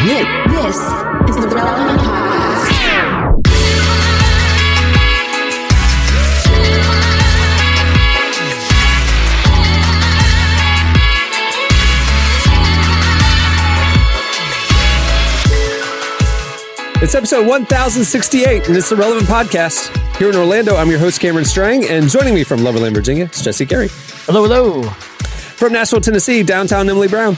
This is the Relevant Podcast. It's episode 1068, and it's the Relevant Podcast. Here in Orlando, I'm your host, Cameron Strang, and joining me from Loverland, Virginia, is Jesse Carey. Hello, hello. From Nashville, Tennessee, downtown Emily Brown.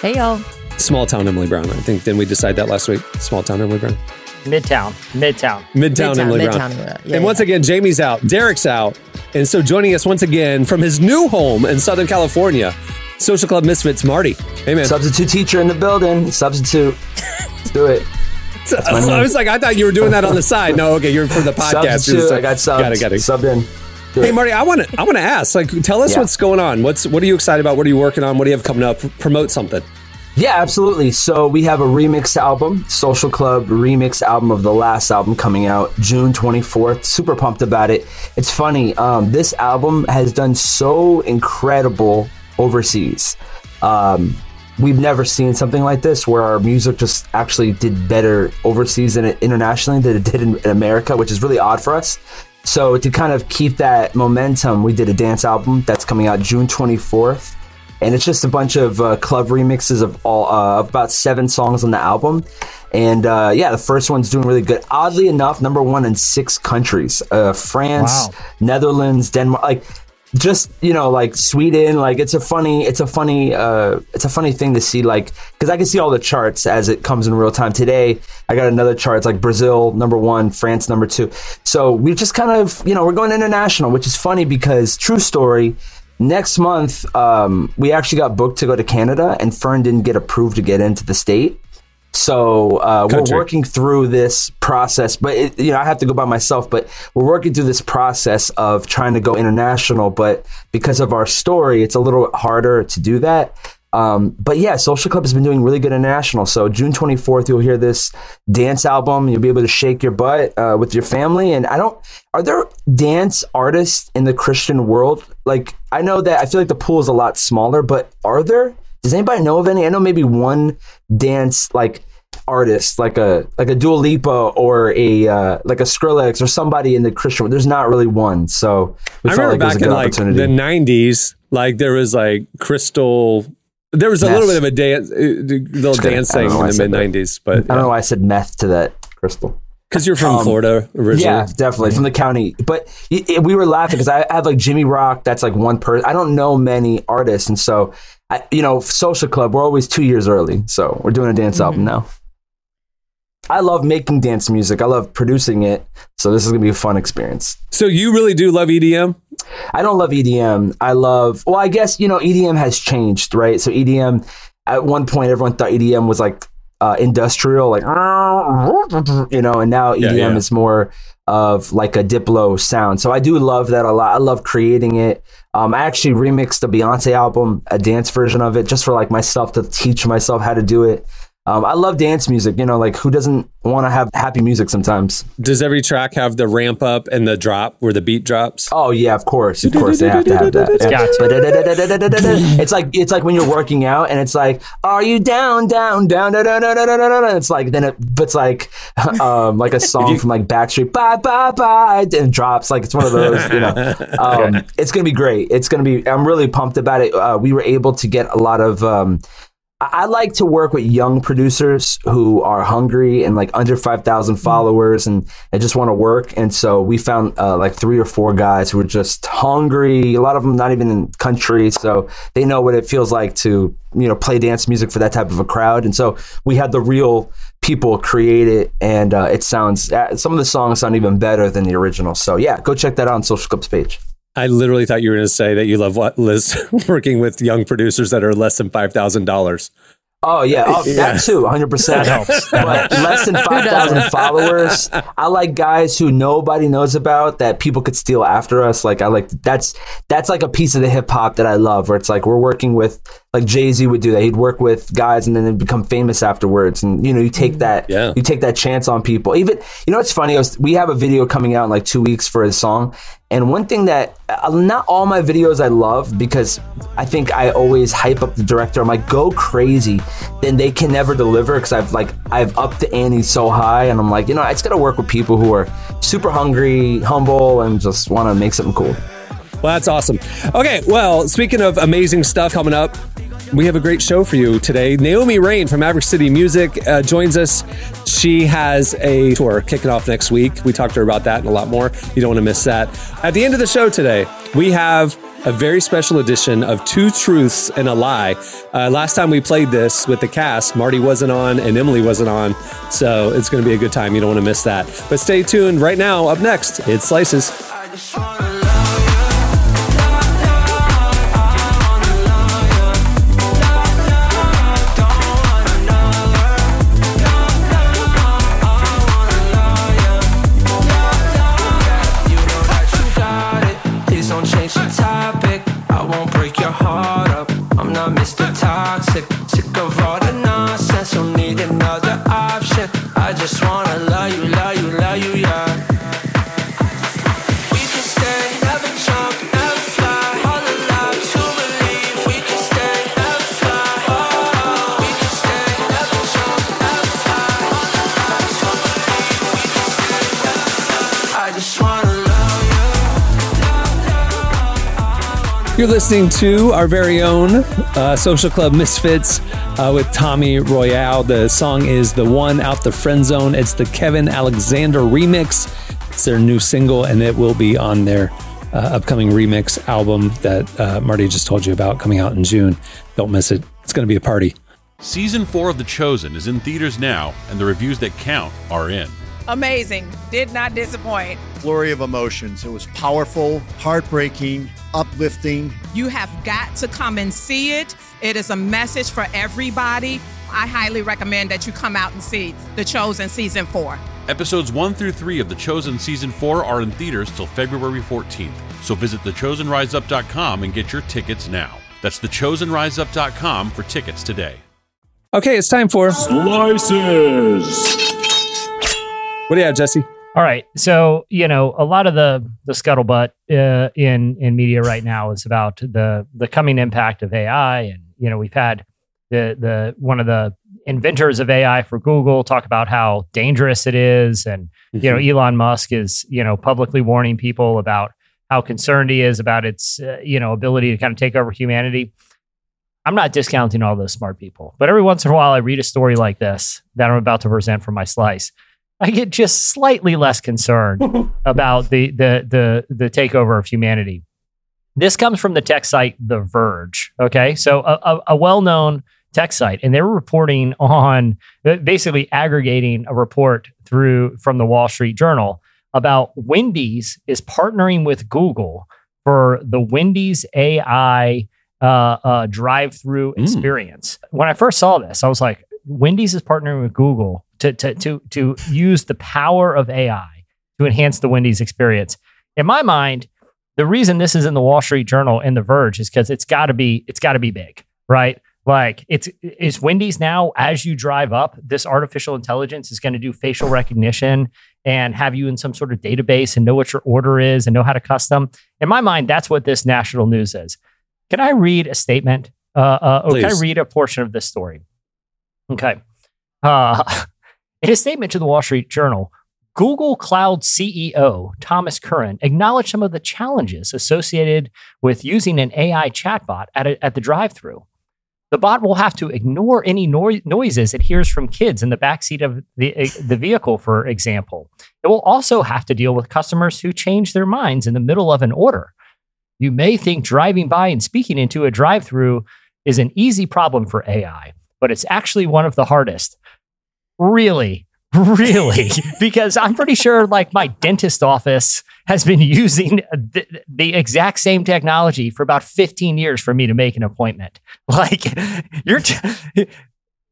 Hey y'all. Small town Emily Brown. I think, didn't we decide that last week? Small town Emily Brown. Midtown, Midtown. Midtown, Midtown, Emily Midtown, Brown. yeah, yeah, and once yeah. again, Jamie's out, Derek's out. And so joining us once again from his new home in Southern California, Social Club Misfits, Marty. Hey, man. Substitute teacher in the building. Substitute. Let's do it. I was like, I thought you were doing that on the side. No, okay, you're for the podcast. You're Substitute. I got subbed. Got it, got it. Subbed in. Hey. Marty, I want to I want to ask, like, tell us Yeah. what's going on. What's what are you excited about? What are you working on? What do you have coming up? Promote something. Yeah, absolutely. So we have a remix album, Social Club remix album of the last album coming out June 24th. Super pumped about it. It's funny. Um, this album has done so incredible overseas. Um, we've never seen something like this where our music just actually did better overseas and internationally than it did in, in America, which is really odd for us. So to kind of keep that momentum, we did a dance album that's coming out June 24th and it's just a bunch of uh, club remixes of all uh, about seven songs on the album. And uh, yeah, the first one's doing really good. Oddly enough, number one in six countries: uh, France, Wow. Netherlands, Denmark. Like just you know, like Sweden. Like it's a funny, it's a funny, uh, it's a funny thing to see. Like because I can see all the charts as it comes in real time. Today, I got another chart. It's like Brazil number one, France number two. So we just kind of you know we're going international, which is funny because true story next month um, we actually got booked to go to canada and fern didn't get approved to get into the state. So uh, we're working through this process but it, you know i have to go by myself but we're working through this process of trying to go international but because of our story it's a little harder to do that um, but yeah, Social Club has been doing really good international. So June 24th, you'll hear this dance album. You'll be able to shake your butt uh, with your family. And I don't, are there dance artists in the Christian world? Like, I know that I feel like the pool is a lot smaller, but are there? Does anybody know of any? I know maybe one dance like artist, like a like a Dua Lipa or a uh, like a Skrillex or somebody in the Christian. world. There's not really one. So we I felt remember like it was back a in good like the '90s, like there was like Crystal. There was a little bit of a dance, uh, little kidding. I dancing don't know why in the mid '90s, but I don't know why I said meth to that, Crystal. because you're from Um, Florida originally. Yeah, definitely from the county. But y- y- we were laughing because I have like Jimmy Rock. That's like one person. I don't know many artists, and so I, you know, Social Club. We're always two years early, so we're doing a dance album now. I love making dance music. I love producing it. So this is gonna be a fun experience. So you really do love EDM? I don't love EDM. I love, well, I guess, you know, EDM has changed, right? So EDM, at one point, everyone thought EDM was like uh, industrial, like, you know, and now EDM yeah. is more of like a Diplo sound. So I do love that a lot. I love creating it. Um, I actually remixed the Beyonce album, a dance version of it, just for like myself to teach myself how to do it. Um, I love dance music. You know, like who doesn't want to have happy music sometimes? Does every track have the ramp up and the drop where the beat drops? Oh yeah, of course, of course they have to have that. Yeah. Gotcha. It's like it's like when you're working out and it's like, are you down, down, down, da. It's like then it, but it's like, um, like a song from like Backstreet, bye, bye, bye, and drops. Like it's one of those, you know. Um, it's gonna be great. It's gonna be. I'm really pumped about it. Uh, we were able to get a lot of. Um, I like to work with young producers who are hungry and like under 5,000 followers and, and just want to work. And so we found uh, like three or four guys who were just hungry. A lot of them not even in country. So they know what it feels like to, you know, play dance music for that type of a crowd. And so we had the real people create it and uh, it sounds, uh, some of the songs sound even better than the original. So yeah, go check that out on Social Club's page. I literally thought you were going to say that you love what Liz working with young producers that are less than five thousand dollars. Oh yeah, oh, that too, hundred percent. helps. But less than five thousand followers. I like guys who nobody knows about that people could steal after us. Like I like that's that's like a piece of the hip hop that I love. Where it's like we're working with like Jay Z would do that. He'd work with guys and then they'd become famous afterwards. And you know you take that Yeah. you take that chance on people. Even you know it's funny. I was, we have a video coming out in like two weeks for a song. And one thing that uh, not all my videos I love because I think I always hype up the director. I'm like, go crazy. Then they can never deliver because I've like I've upped the ante so high, and I'm like, you know, I just gotta work with people who are super hungry, humble, and just want to make something cool. Well, that's awesome. Okay, well, speaking of amazing stuff coming up, we have a great show for you today. Naomi Raine from Maverick City Music uh, joins us. She has a tour kicking off next week. We talked to her about that and a lot more. You don't want to miss that. At the end of the show today, we have a very special edition of Two Truths and a Lie. Uh, last time we played this with the cast, Marty wasn't on and Emily wasn't on. So it's going to be a good time. You don't want to miss that. But stay tuned. Right now, up next, it's Slices. Listening to our very own uh, Social Club Misfits uh, with Tommy Royale. The song is The One Out the Friend Zone. It's the Kevin Alexander remix. It's their new single, and it will be on their uh, upcoming remix album that uh, Marty just told you about coming out in June. Don't miss it. It's going to be a party. Season 4 of The Chosen is in theaters now, and the reviews that count are in. Amazing. Did not disappoint. flurry of emotions. It was powerful, heartbreaking, uplifting. You have got to come and see it. It is a message for everybody. I highly recommend that you come out and see The Chosen Season 4. Episodes 1 through 3 of The Chosen Season 4 are in theaters till February 14th, so visit thechosenriseup.com and get your tickets now. That's thechosenriseup.com for tickets today. Okay, it's time for Slices. What do you have, Jesse? All right. So, you know, a lot of the the scuttlebutt uh, in in media right now is about the the coming impact of AI and you know, we've had the the one of the inventors of AI for Google talk about how dangerous it is and you know, Elon Musk is, you know, publicly warning people about how concerned he is about its uh, you know, ability to kind of take over humanity. I'm not discounting all those smart people, but every once in a while I read a story like this that I'm about to present from my slice. I get just slightly less concerned about the, the the the takeover of humanity. This comes from the tech site The Verge. Okay, so a, a, a well-known tech site, and they were reporting on basically aggregating a report through from the Wall Street Journal about Wendy's is partnering with Google for the Wendy's AI uh, uh, drive-through Mm. experience. When I first saw this, I was like, Wendy's is partnering with Google to to to to use the power of AI to enhance the Wendy's experience. In my mind, the reason this is in the Wall Street Journal and the Verge is because it's got to be it's got to be big, right? Like it's is Wendy's now as you drive up, this artificial intelligence is going to do facial recognition and have you in some sort of database and know what your order is and know how to custom. In my mind, that's what this national news is. Can I read a statement? Uh, uh, can I read a portion of this story? Okay. Uh, in a statement to the Wall Street Journal, Google Cloud CEO Thomas Kurian acknowledged some of the challenges associated with using an AI chatbot at, a, at the drive through. The bot will have to ignore any noi- noises it hears from kids in the backseat of the, eh, the vehicle, for example. It will also have to deal with customers who change their minds in the middle of an order. You may think driving by and speaking into a drive through is an easy problem for AI, but it's actually one of the hardest. Really? Really? because I'm pretty sure like my dentist office has been using the, the exact same technology for about 15 years for me to make an appointment. Like you're t-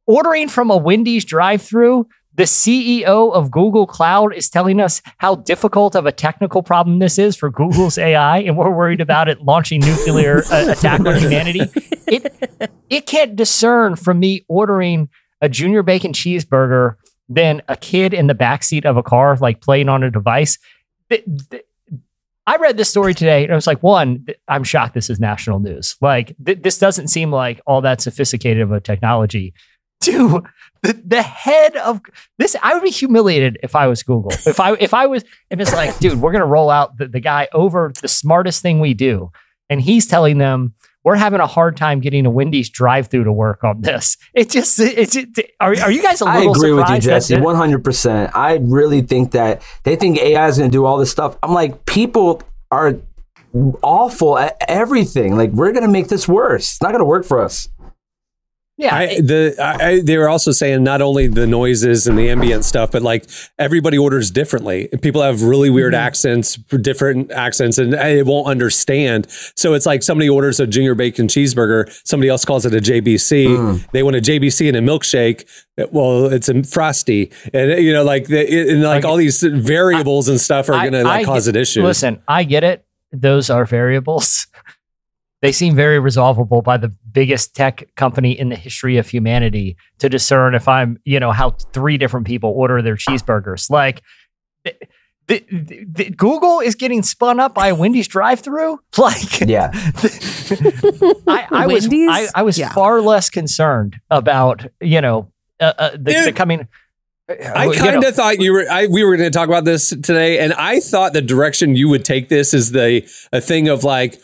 ordering from a Wendy's drive-through, the CEO of Google Cloud is telling us how difficult of a technical problem this is for Google's AI, and we're worried about it launching nuclear uh, attack on humanity. It it can't discern from me ordering a junior bacon cheeseburger than a kid in the backseat of a car, like playing on a device. I read this story today and I was like, one, I'm shocked this is national news. Like, th- this doesn't seem like all that sophisticated of a technology. Two, the, the head of this, I would be humiliated if I was Google. If I if I was, if it's like, dude, we're gonna roll out the, the guy over the smartest thing we do, and he's telling them we're having a hard time getting a Wendy's drive-through to work on this. It just, it's, it, are, are you guys a I little I agree with you, Jesse. One hundred percent. I really think that they think AI is going to do all this stuff. I'm like, people are awful at everything. Like, we're going to make this worse. It's not going to work for us. Yeah, I, the I, I- they were also saying not only the noises and the ambient stuff, but like everybody orders differently. People have really weird Mm-hmm. accents, different accents, and it won't understand. So it's like somebody orders a junior bacon cheeseburger, somebody else calls it a JBC. Mm. They want a JBC and a milkshake. Well, it's a frosty, and you know, like the, and like all these variables and stuff are going to like I cause get- an issue. Listen, I get it. Those are variables. They seem very resolvable by the biggest tech company in the history of humanity to discern if I'm, you know, how three different people order their cheeseburgers. Like, the, the, the- Google is getting spun up by a Wendy's drive-through. Like, Yeah. I, I was, I, I was Yeah. far less concerned about, you know, uh, uh, the, the coming. I you kind know, of thought you were. I, we were going to talk about this today, and I thought the direction you would take this is the a thing of like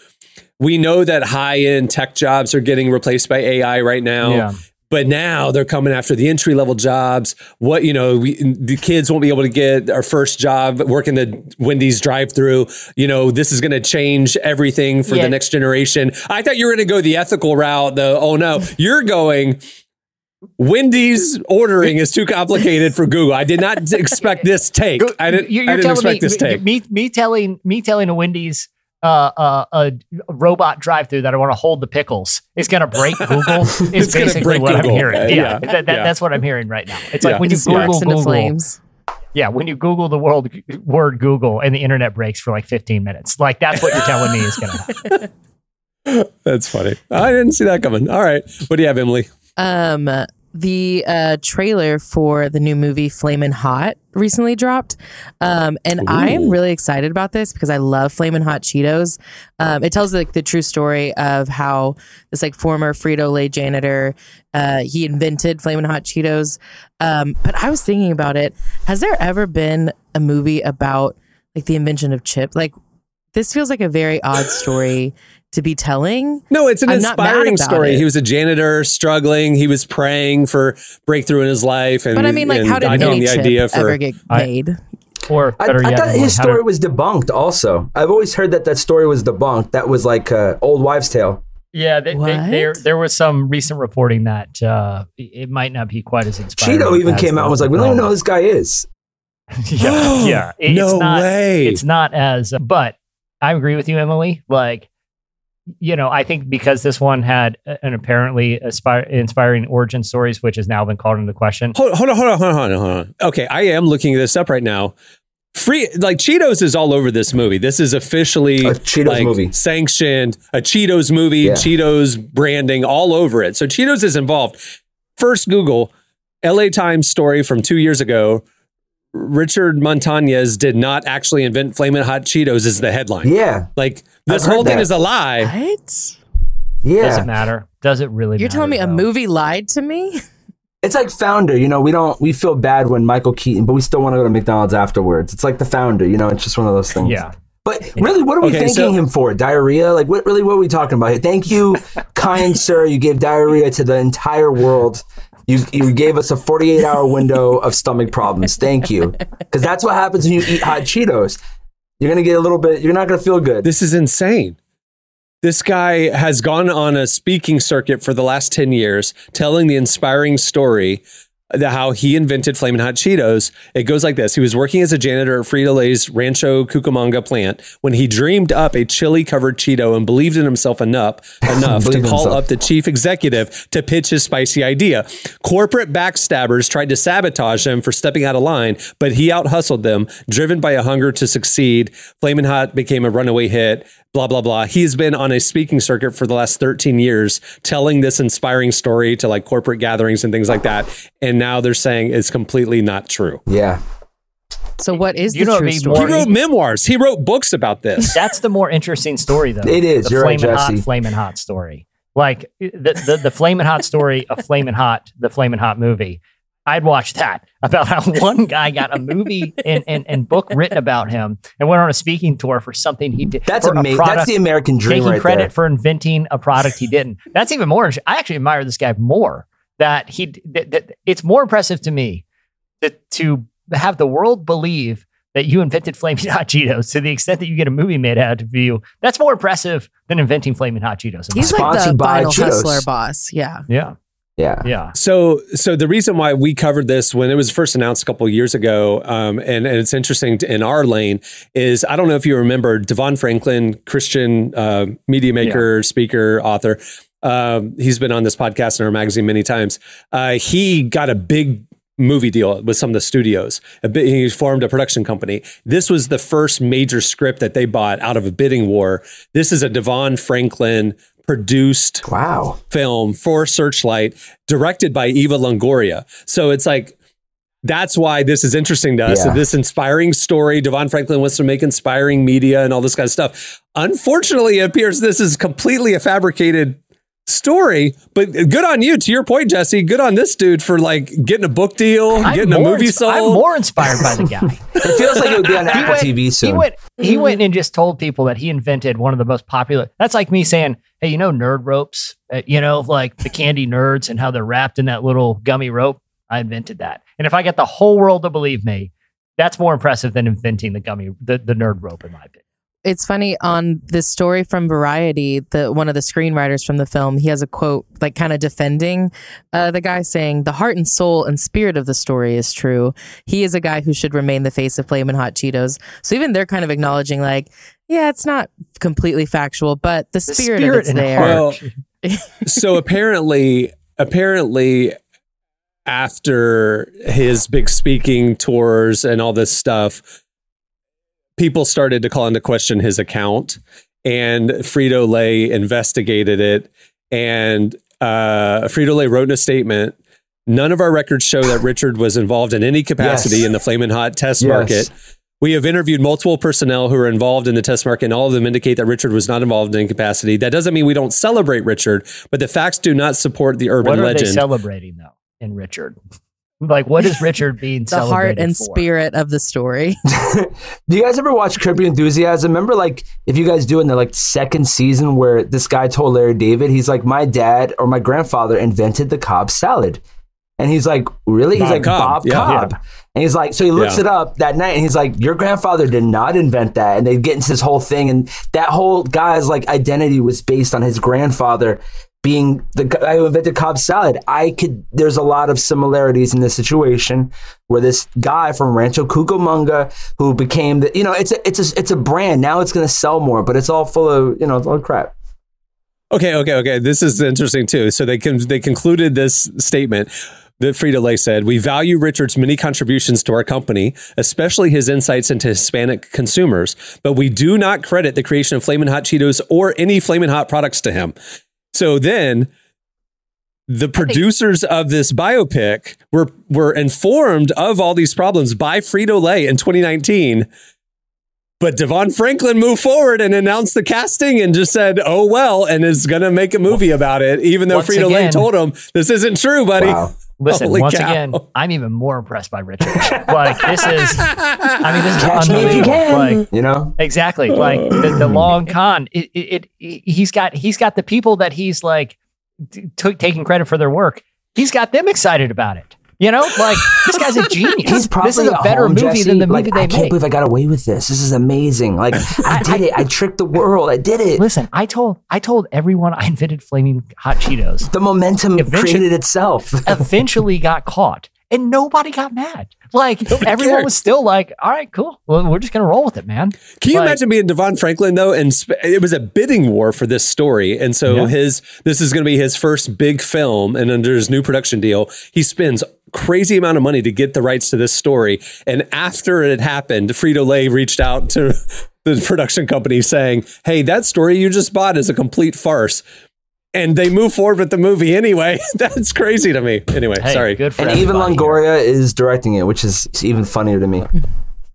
we know that high end tech jobs are getting replaced by AI right now. Yeah. But now they're coming after the entry level jobs. What you know, we, the kids won't be able to get our first job working the Wendy's drive through. You know, this is going to change everything for Yeah. the next generation. I thought you were going to go the ethical route. The oh no, you're going. Wendy's ordering is too complicated for Google. I did not expect this take. I didn't. You're, I you're didn't telling expect me, this take. me, me telling me telling a Wendy's uh, uh, a robot drive-through that I want to hold the pickles is going to break Google. Is It's basically break what Google. I'm hearing. Uh, Yeah, yeah. That, that, Yeah. that's what I'm hearing right now. It's Yeah. like when you It Google into Google. flames. Yeah, when you Google the world word Google and the internet breaks for like 15 minutes, like that's what you're telling me is going to happen. That's funny. I didn't see that coming. All right, what do you have, Emily? Um, the uh, trailer for the new movie Flamin' Hot recently dropped, um, and I am really excited about this because I love Flamin' Hot Cheetos. Um, it tells like the true story of how this like former Frito Lay janitor uh, he invented Flamin' Hot Cheetos. Um, but I was thinking about it. Has there ever been a movie about like the invention of chip? Like this feels like a very odd story to be telling. No, it's an I'm inspiring story. it. He was a janitor, struggling. He was praying for breakthrough in his life, and But I mean, like, how did got any the chip idea for ever get I- made? Or I, better I yet, thought his how to- story was debunked also. I've always heard that that story was debunked. That was like uh, old wives' tale. Yeah, they, they, What? there there was some recent reporting that uh, it might not be quite as inspiring. Cheeto even as came out and was like, we don't even know who this guy is. yeah, yeah. It- no it's not, way. It's not as, but I agree with you, Emily. Like, you know, I think because this one had an apparently aspire, inspiring origin stories, which has now been called into question. hold, hold on, hold on, hold on, hold on. Okay, I am looking this up right now. Free like Cheetos is all over this movie. This is officially A Cheetos like, movie. sanctioned, a Cheetos movie, Yeah. Cheetos branding all over it. So Cheetos is involved. First, Google LA Times story from two years ago. Richard Montañez did not actually invent Flamin' Hot Cheetos is the headline. Yeah. Like this I've whole thing is a lie. What? Yeah. Does it matter? Does it really? You're telling me matter, a movie lied to me? It's like founder, you know, we don't we feel bad when Michael Keaton, but we still want to go to McDonald's afterwards. It's like the founder, you know, it's just one of those things. Yeah. But really, what are we Okay, thanking so- him for? Diarrhea? Like, what really? What are we talking about here? Thank you, kind sir. You gave diarrhea to the entire world. You you gave us a 48 hour window of stomach problems. Thank you, because that's what happens when you eat hot Cheetos. You're gonna get a little bit. You're not gonna feel good. This is insane. This guy has gone on a speaking circuit for the last 10 years, telling the inspiring story the, how he invented Flamin' Hot Cheetos. It goes like this. He was working as a janitor at Frito Lay's Rancho Cucamonga plant when he dreamed up a chili covered Cheeto and believed in himself enough, enough to call himself. up the chief executive to pitch his spicy idea. Corporate backstabbers tried to sabotage him for stepping out of line, but he out hustled them, driven by a hunger to succeed. Flamin' Hot became a runaway hit, blah, blah, blah. He's been on a speaking circuit for the last 13 years, telling this inspiring story to like corporate gatherings and things like that. And now they're saying it's completely not true. yeah. So what is You the know, true it'd be story? He wrote memoirs. He wrote books about this. That's the more interesting story, though. It is. The You're right, flaming hot, Jesse. flaming hot story. Like the the, the flaming hot story of flaming hot, the flaming hot movie. I'd watch that about how one guy got a movie and, and, and book written about him and went on a speaking tour for something he did. That's amazing. That's the American dream taking right credit there. for inventing a product he didn't. That's even more. I actually admire this guy more. That he, that, that it's more impressive to me that to have the world believe that you invented flaming hot Cheetos to the extent that you get a movie made out of you. That's more impressive than inventing flaming hot Cheetos. He's like the Sponsored by vinyl hustler boss. Yeah. yeah, Yeah. yeah. So, so the reason why we covered this when it was first announced a couple of years ago, um, and, and it's interesting to, in our lane is I don't know if you remember Devon Franklin, Christian uh, media maker, speaker, author. Um, he's been on this podcast in our magazine many times. Uh, he got a big movie deal with some of the studios. A bit, he formed a production company. This was the first major script that they bought out of a bidding war. This is a Devon Franklin produced Wow. film for Searchlight, directed by Eva Longoria. So it's like that's why this is interesting to us. Yeah. This inspiring story. Devon Franklin wants to make inspiring media and all this kind of stuff. Unfortunately, it appears this is completely a fabricated story. But good on you. To your point, Jesse. Good on this dude for like getting a book deal, I'm getting a movie insp- sold. I'm more inspired by the guy. It feels like it would be on He Apple went- TV soon. He went, he went and just told people that he invented one of the most popular. That's like me saying, "Hey, you know nerd ropes? Uh, you know, like the candy nerds and how they're wrapped in that little gummy rope. I invented that. And if I get the whole world to believe me, that's more impressive than inventing the gummy, the, the nerd rope, in my opinion. It's funny on this story from Variety, the one of the screenwriters from the film, he has a quote like kind of defending uh, the guy saying the heart and soul and spirit of the story is true. He is a guy who should remain the face of Flamin' Hot Cheetos. So even they're kind of acknowledging like, yeah, it's not completely factual, but the spirit, spirit of it's there. Well, so apparently, apparently, after his big speaking tours and all this stuff, people started to call into question his account, and Frito Lay investigated it, and uh, Frito Lay wrote in a statement. None of our records show that Richard was involved in any capacity Yes. in the Flamin' Hot test Yes. market. We have interviewed multiple personnel who are involved in the test market, and all of them indicate that Richard was not involved in any capacity. That doesn't mean we don't celebrate Richard, but the facts do not support the urban What are they legend. celebrating though in Richard? Like, what is Richard being the heart and for? spirit of the story. Do you guys ever watch Curb Your Enthusiasm? Remember, like, if you guys do in the like second season where this guy told Larry David, he's like, my dad or my grandfather invented the Cobb salad, and he's like, really? He's like Cobb. Bob Yeah. Cobb, and he's like, so he looks Yeah. it up that night, and he's like, your grandfather did not invent that, and they get into this whole thing, and that whole guy's like identity was based on his grandfather being the guy who invented Cobb salad. I could, there's a lot of similarities in this situation where this guy from Rancho Cucamonga who became the, you know, it's a, it's a, it's a brand. Now it's going to sell more, but it's all full of, you know, it's all crap. Okay, okay, okay. This is interesting too. So they con- they concluded this statement that Frito Lay said, "We value Richard's many contributions to our company, especially his insights into Hispanic consumers, but we do not credit the creation of Flamin' Hot Cheetos or any Flamin' Hot products to him." So then. The producers of this biopic were were informed of all these problems by Frito Lay in 2019, but Devon Franklin moved forward and announced the casting and just said, "Oh well," and is going to make a movie about it, even though Once Frito Lay told him this isn't true, buddy. Wow. Listen, Holy once cow. again, I'm even more impressed by Richard. like this is, I mean, this is Catch me if you unbelievable. Like You know? exactly, like the, the long con. It, it, it, he's got he's got the people that he's like t- took taking credit for their work. He's got them excited about it. You know, like this guy's a genius. He's probably this is a at better home, movie Jesse, than the movie like, they I can't made. believe I got away with this. This is amazing. Like I did it. I tricked the world. I did it. Listen, I told I told everyone I invented flaming hot Cheetos. The momentum Eventually- created itself. Eventually got caught, and nobody got mad. Like everyone cared. was still like, "All right, cool. Well, we're just gonna roll with it, man." Can you Like- imagine being Devon Franklin though? And sp- it was a bidding war for this story, and so Yeah. his this is going to be his first big film, and under his new production deal, he spends crazy amount of money to get the rights to this story. And after it happened, Frito Lay reached out to the production company saying, "Hey, that story you just bought is a complete farce." and they move forward with the movie anyway. That's crazy to me. Anyway, Hey, sorry. good for And even everybody. Longoria is directing it, which is even funnier to me.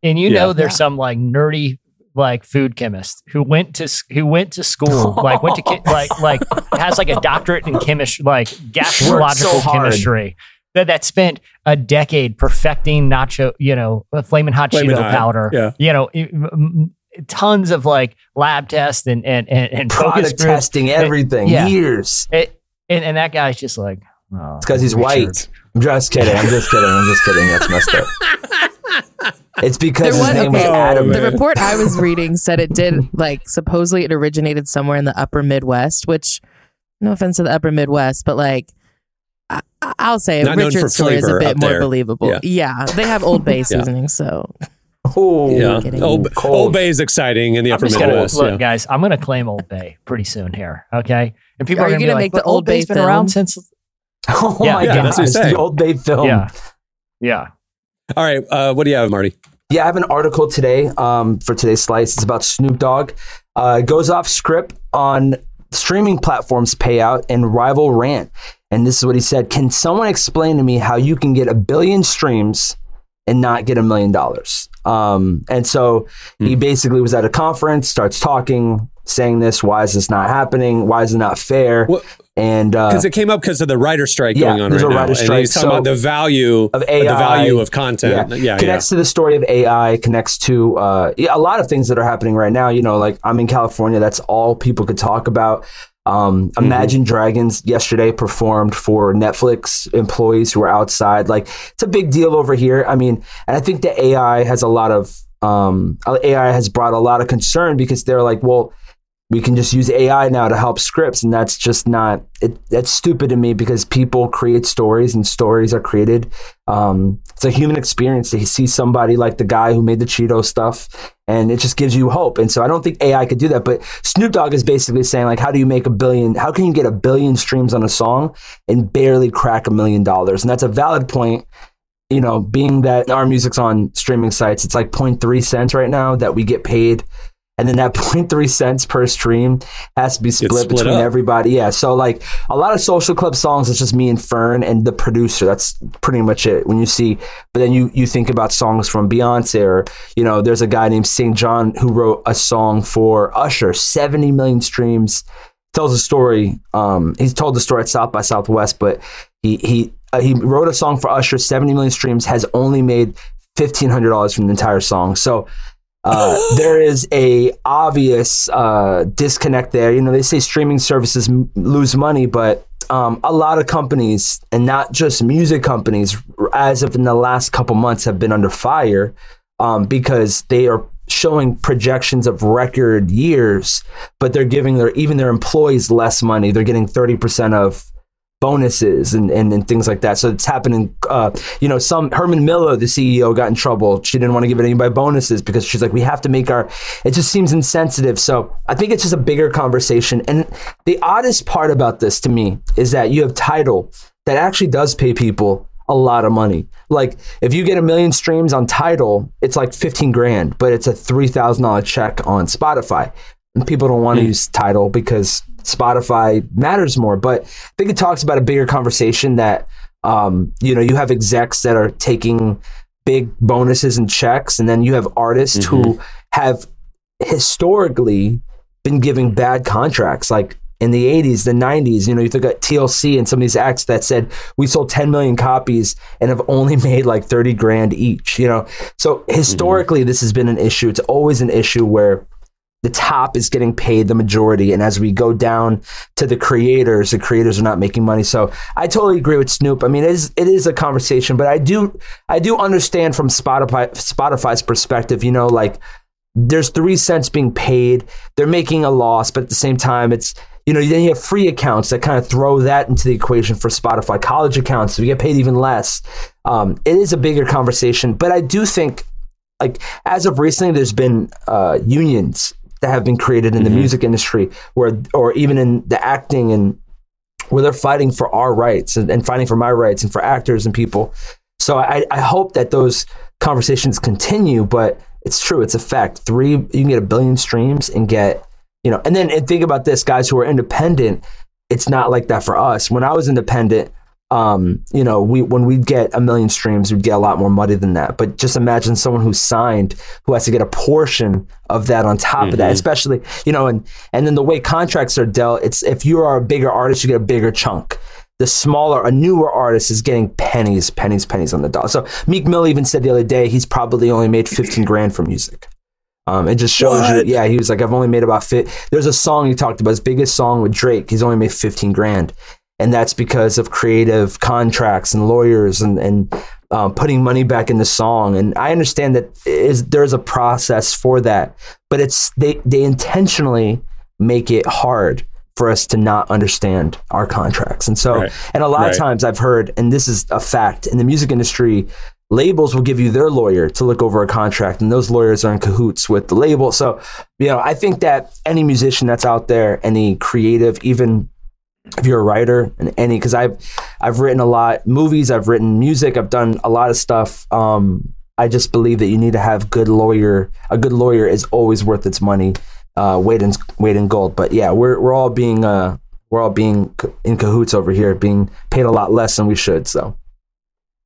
And you Yeah. know, there's some like nerdy like food chemist who went to who went to school, like went to ki- like like has like a doctorate in chemistry, like gastrological hard. chemistry. That that spent a decade perfecting nacho, you know, uh, flaming hot Flamin' Cheeto Hot, powder. yeah. You know, it- m- m- tons of like lab tests and and and, and focus Product groups. testing, everything, yeah. years. It, and, and that guy's just like, oh, It's because he's Richard. white. I'm just kidding. I'm just kidding. I'm just kidding. That's messed up. It's because There his was- name was Adam. The report I was reading said it did like supposedly it originated somewhere in the upper Midwest, which no offense to the upper Midwest, but like I, I'll say Not known for Richard's story is a bit more there. believable. Yeah. Yeah. they have Old Bay seasoning, so Oh, Yeah, Old, Old Bay is exciting in the I'm upper just gonna, Midwest. look, yeah. guys. I'm gonna claim Old Bay pretty soon here. Okay, and people Are are, gonna, be gonna like, make the Old Bay Bay's been around film?" since. Oh Yeah, my yeah, god, that's what it's he's saying. the Old Bay film. Yeah, yeah. All right, uh, what do you have, Marty? Yeah, I have an article today um, for today's slice. It's about Snoop Dogg. Uh, goes off script on streaming platforms payout and rival rant. And this is what he said Can someone explain to me how you can get a billion streams and not get a million dollars? Um, and so he basically was at a conference, starts talking, saying this. Why is this not happening? Why is it not fair? Well, and uh, Because it came up because of the writer strike yeah, going on right a now, writer and strike, he's talking so- about the value of AI, the value of content. Yeah, yeah. connects to the story of AI, connects to uh, yeah, a lot of things that are happening right now. You know, like I'm in California, that's all people could talk about. Um, Mm-hmm. Imagine Dragons yesterday performed for Netflix employees who were outside. Like it's a big deal over here. I mean, and I think that AI has a lot of um, AI has brought a lot of concern because they're like, well, we can just use AI now to help scripts, and that's just not it. That's stupid to me because people create stories, and stories are created. Um, it's a human experience to see somebody like the guy who made the Cheeto stuff, and it just gives you hope. And so I don't think AI could do that. But Snoop Dogg is basically saying like, how do you make a billion? How can you get a billion streams on a song and barely crack a million dollars? And that's a valid point you know, being that our music's on streaming sites, it's like 0.3 cents right now that we get paid. And then that 0.3 cents per stream has to be split, split between up. everybody. Yeah. So, like a lot of social club songs, it's just me and Fern and the producer. That's pretty much it. When you see, but then you, you think about songs from Beyonce or, you know, there's a guy named St. John who wrote a song for Usher, 70 million streams tells a story. Um, he's told the story at South by Southwest, but he he uh, he wrote a song for Usher, seventy million streams, has only made fifteen hundred dollars from the entire song. So. Uh, there is a obvious uh, disconnect there. You know, they say streaming services m- lose money, but um, a lot of companies, and not just music companies, as of in the last couple months, have been under fire um, because they are showing projections of record years, but they're giving their even their employees less money. They're getting thirty percent of bonuses and, and, and things like that. So it's happening. Uh, you know, some Herman Miller, the CEO, got in trouble. She didn't want to give anybody bonuses because she's like, we have to make our. It just seems insensitive. So I think it's just a bigger conversation. And the oddest part about this to me is that you have Tidal that actually does pay people a lot of money. Like if you get a million streams on Tidal, it's like 15 grand, but it's a $3,000 check on Spotify. And people don't want to use Tidal because Spotify matters more. But I think it talks about a bigger conversation that, um, you know, you have execs that are taking big bonuses and checks, and then you have artists who have historically been giving bad contracts. Like in the 80s, the 90s, you know, you think at TLC and some of these acts that said we sold 10 million copies and have only made like 30 grand each, you know. So historically, this has been an issue. It's always an issue where the top is getting paid the majority. And as we go down to the creators the creators are not making money. So i totally agree with snoop. I mean it is it is a conversation but i do i do understand from spotify spotify's perspective you know like there's three cents being paid. They're making a loss but at the same time it's you know then you have free accounts that kind of throw that into the equation for spotify. College accounts you get paid even less. Um, it is a bigger conversation but i do think like as of recently there's been uh, unions that have been created in the mm-hmm. music industry where or even in the acting and where they're fighting for our rights and, and fighting for my rights and for actors and people. So I, I hope that those conversations continue but it's true it's a fact. Three you can get a billion streams and get you know and then and think about this guys who are independent it's not like that for us. When I was independent, um, you know, we when we'd get a million streams, we'd get a lot more money than that. But just imagine someone who's signed who has to get a portion of that on top of that, Mhm. especially you know, and and then the way contracts are dealt, it's if you are a bigger artist, you get a bigger chunk. The smaller, a newer artist is getting pennies, pennies, pennies on the dollar. So Meek Mill even said the other day he's probably only made fifteen grand from music. Um, it just shows What? you, yeah, he was like, I've only made about fit. There's a song he talked about, his biggest song with Drake. He's only made 15 grand. And that's because of creative contracts and lawyers and, and um, putting money back in the song. And I understand that is there's a process for that, but it's they, they intentionally make it hard for us to not understand our contracts. And so, Right. and a lot Right. of times I've heard, and this is a fact in the music industry, labels will give you their lawyer to look over a contract, and those lawyers are in cahoots with the label. So, you know, I think that any musician that's out there, any creative, even if you're a writer and any, because I've I've written a lot movies, I've written music, I've done a lot of stuff. Um, I just believe that you need to have good lawyer. A good lawyer is always worth its money, uh, weight in weight in gold. But yeah, we're we're all being uh we're all being in cahoots over here, being paid a lot less than we should. So.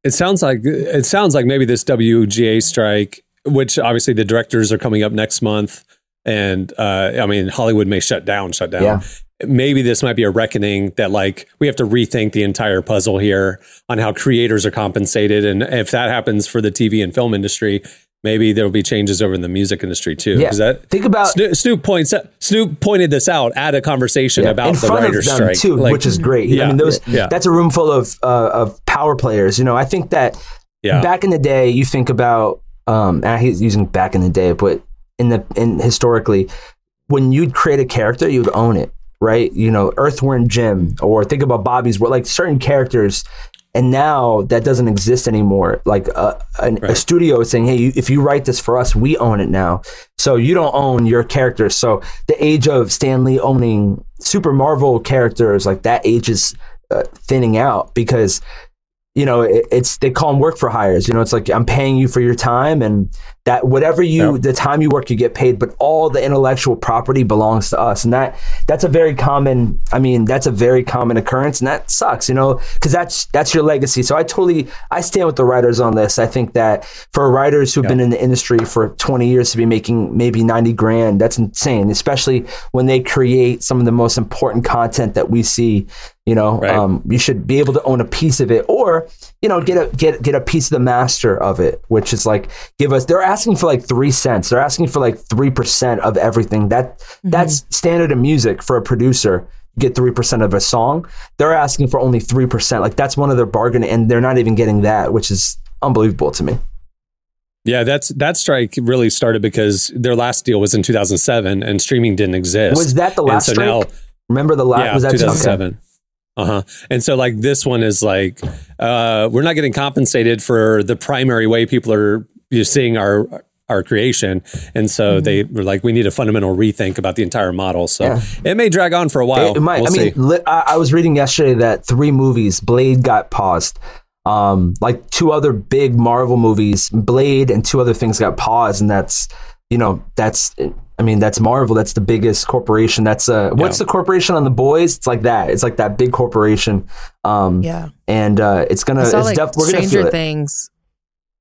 It sounds like it sounds like maybe this WGA strike, which obviously the directors are coming up next month, and uh, I mean Hollywood may shut down, shut down. Yeah. Maybe this might be a reckoning that like we have to rethink the entire puzzle here on how creators are compensated, and if that happens for the TV and film industry, maybe there will be changes over in the music industry too. Yeah. that Think about Snoop, Snoop points Snoop pointed this out at a conversation Yeah, about in the writers' strike too, Like, which is great. Yeah, I mean, those yeah. that's a room full of uh, of power players. You know, I think that Yeah. back in the day, you think about um, and he's using back in the day, but in the in historically, when you'd create a character, you'd own it, right? You know, Earthworm Jim, or think about Bobby's World, like certain characters. And now that doesn't exist anymore. Like a, an- a studio is saying, "Hey, you, if you write this for us, we own it now." So you don't own your characters. So the age of Stan Lee owning Super Marvel characters, like that age is uh, thinning out because you know it, it's they call them work for hires. You know, it's like I'm paying you for your time, and that whatever you Yeah. the time you work, you get paid. But all the intellectual property belongs to us, and that that's a very common. I mean, that's a very common occurrence, and that sucks. You know, because that's that's your legacy. So I totally I stand with the writers on this. I think that for writers who've been in the industry for 20 years to be making maybe 90 grand, that's insane. Especially when they create some of the most important content that we see. You know, Right. um, you should be able to own a piece of it, or you know, get a get get a piece of the master of it, which is like give us. They're asking for like three cents. They're asking for like three percent of everything. That that's standard in music for a producer. Get three percent of a song. They're asking for only three percent. Like that's one of their bargain, and they're not even getting that, which is unbelievable to me. Yeah, that's that strike really started because their last deal was in 2007 and streaming didn't exist. Was that the last so strike? now- Remember the last? yeah, was that 2007. Uh huh. And so like this one is like uh, we're not getting compensated for the primary way people are you know, seeing our our creation, and so they were like, we need a fundamental rethink about the entire model. So Yeah. it may drag on for a while. It, it might. We'll I mean, li- I, I was reading yesterday that three movies, Blade got paused. Um, like two other big Marvel movies, Blade and two other things got paused, and that's you know that's I mean that's Marvel. That's the biggest corporation. That's uh, what's Yeah. the corporation on the boys? It's like that. It's like that big corporation. Um, Yeah. and uh, it's gonna. It's like def- we're gonna feel Stranger it.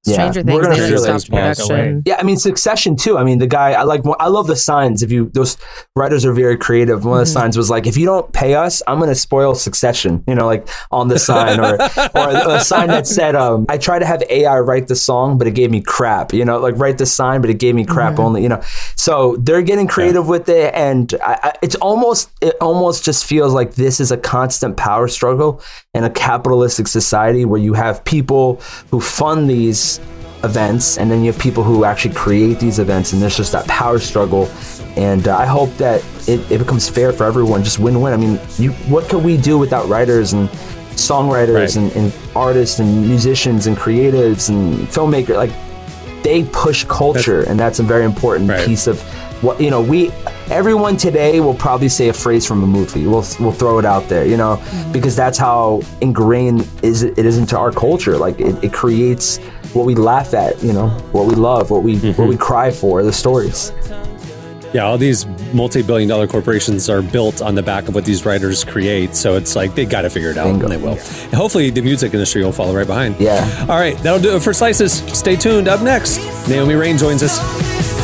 Things. Yeah, we're Things. gonna They feel just it. stopped production. Yeah, I mean Succession too. I mean the guy I like. I love the signs. If you those writers are very creative. One of the signs was like, if you don't pay us, I'm going to spoil Succession. You know, like on the sign or or a sign that said, um, I tried to have AI write the song, but it gave me crap. You know, like write the sign, but it gave me crap only. You know, so they're getting creative with it, and I, I, it's almost it almost just feels like this is a constant power struggle in a capitalistic society where you have people who fund these events and then you have people who actually create these events and there's just that power struggle. And uh, i hope that it, it becomes fair for everyone just win-win. I mean you what could we do without writers and songwriters Right. and, and artists and musicians and creatives and filmmakers? Like they push culture and that's a very important Right. piece of what you know we everyone today will probably say a phrase from a movie. We'll, we'll throw it out there you know because that's how ingrained is it, it is into our culture. Like it, it creates what we laugh at you know what we love what we what we mm-hmm. cry for the stories yeah, all these multi billion dollar corporations are built on the back of what these writers create. So it's like they got to figure it out, Bingo. and they will. And hopefully, the music industry will follow right behind. Yeah. All right, that'll do it for Slices. Stay tuned. Up next, Naomi Raine joins us.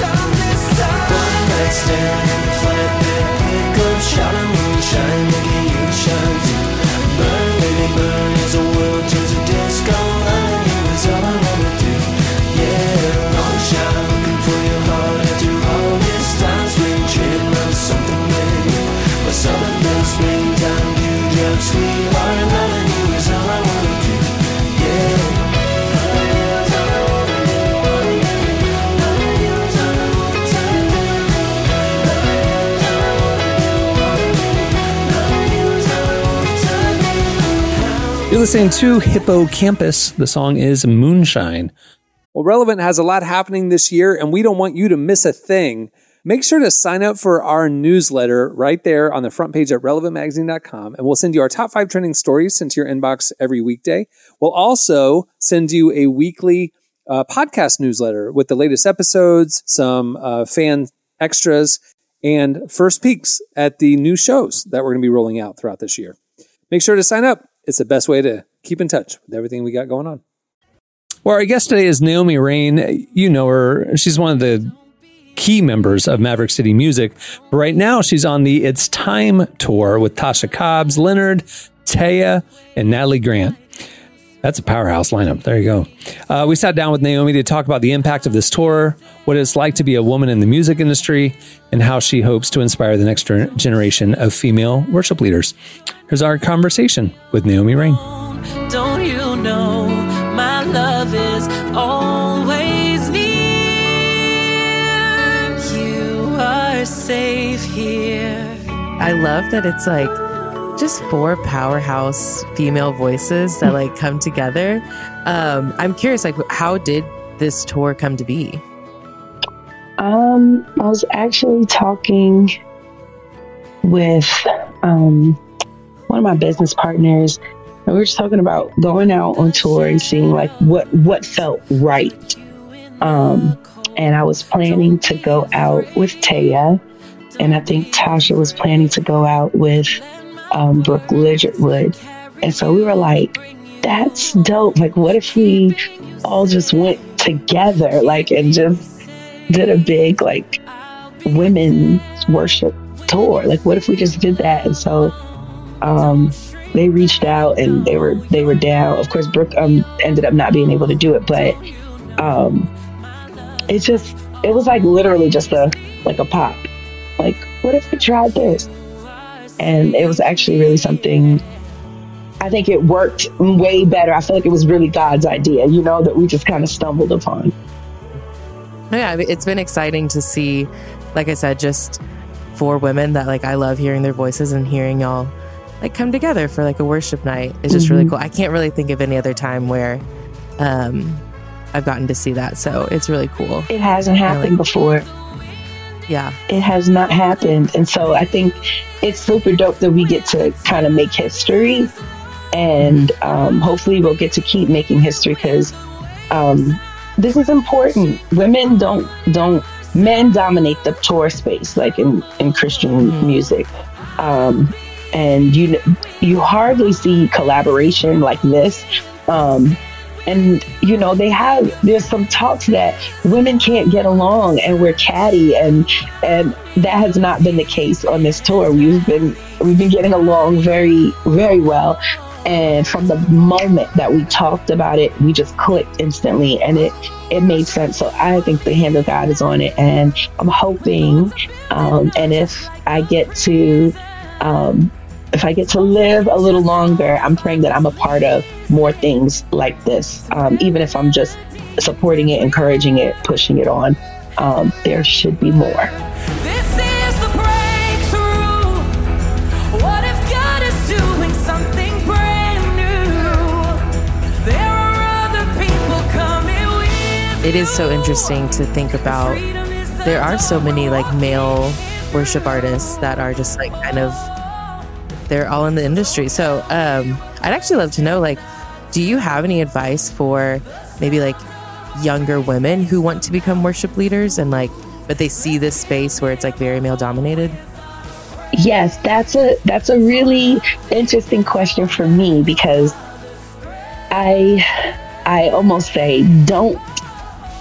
Listening to Hippocampus. The song is Moonshine. Well, Relevant has a lot happening this year, and we don't want you to miss a thing. Make sure to sign up for our newsletter right there on the front page at relevantmagazine.com, and we'll send you our top five trending stories sent to your inbox every weekday. We'll also send you a weekly uh, podcast newsletter with the latest episodes, some uh, fan extras, and first peeks at the new shows that we're going to be rolling out throughout this year. Make sure to sign up. It's the best way to keep in touch with everything we got going on. Well, our guest today is Naomi Raine. You know her. She's one of the key members of Maverick City Music. Right now, she's on the It's Time tour with Tasha Cobbs, Leonard, Taya, and Natalie Grant. That's a powerhouse lineup. There you go. Uh, we sat down with Naomi to talk about the impact of this tour, what it's like to be a woman in the music industry, and how she hopes to inspire the next generation of female worship leaders. Here's our conversation with Naomi Raine. Don't you know my love is always near? You are safe here. I love that it's like just four powerhouse female voices that like come together. Um, I'm curious, like, how did this tour come to be? Um, I was actually talking with um, one of my business partners, and we were just talking about going out on tour and seeing like what what felt right. Um, and I was planning to go out with Taya, and I think Tasha was planning to go out with um, Brooke Ligertwood. And so we were like, that's dope. Like, what if we all just went together, like, and just did a big, like, women's worship tour? Like, what if we just did that? And so, um, they reached out and they were they were down. Of course, Brooke um, ended up not being able to do it, but um, it just it was like literally just a like a pop. Like, what if we tried this? And it was actually really something. I think it worked way better. I feel like it was really God's idea, you know, that we just kind of stumbled upon. Yeah, it's been exciting to see, like I said, just four women that like I love hearing their voices and hearing y'all like come together for like a worship night. It's just really Mhm. cool. I can't really think of any other time where um I've gotten to see that. So it's really cool. It hasn't happened before. Yeah. It has not happened. And so I think it's super dope that we get to kind of make history. And um, hopefully we'll get to keep making history because um, this is important. Women don't, don't, men dominate the tour space, like in, in Christian music. Um, and you, you hardly see collaboration like this. And you know they have there's some talks that women can't get along and we're catty and and that has not been the case on this tour. We've been we've been getting along very very well. And from the moment that we talked about it we just clicked instantly and it it made sense. So i think the hand of god is on it. And i'm hoping um, and if i get to um, if I get to live a little longer, I'm praying that I'm a part of more things like this. Um, even if I'm just supporting it, encouraging it, pushing it on, um, there should be more. This is the breakthrough. What if God is doing something brand new? There are other people coming with It is so interesting to think about there are so many like male worship artists that are just like kind of they're all in the industry. So um I'd actually love to know like do you have any advice for maybe like younger women who want to become worship leaders and like but they see this space where it's like very male dominated? Yes, that's a that's a really interesting question for me because I I almost say don't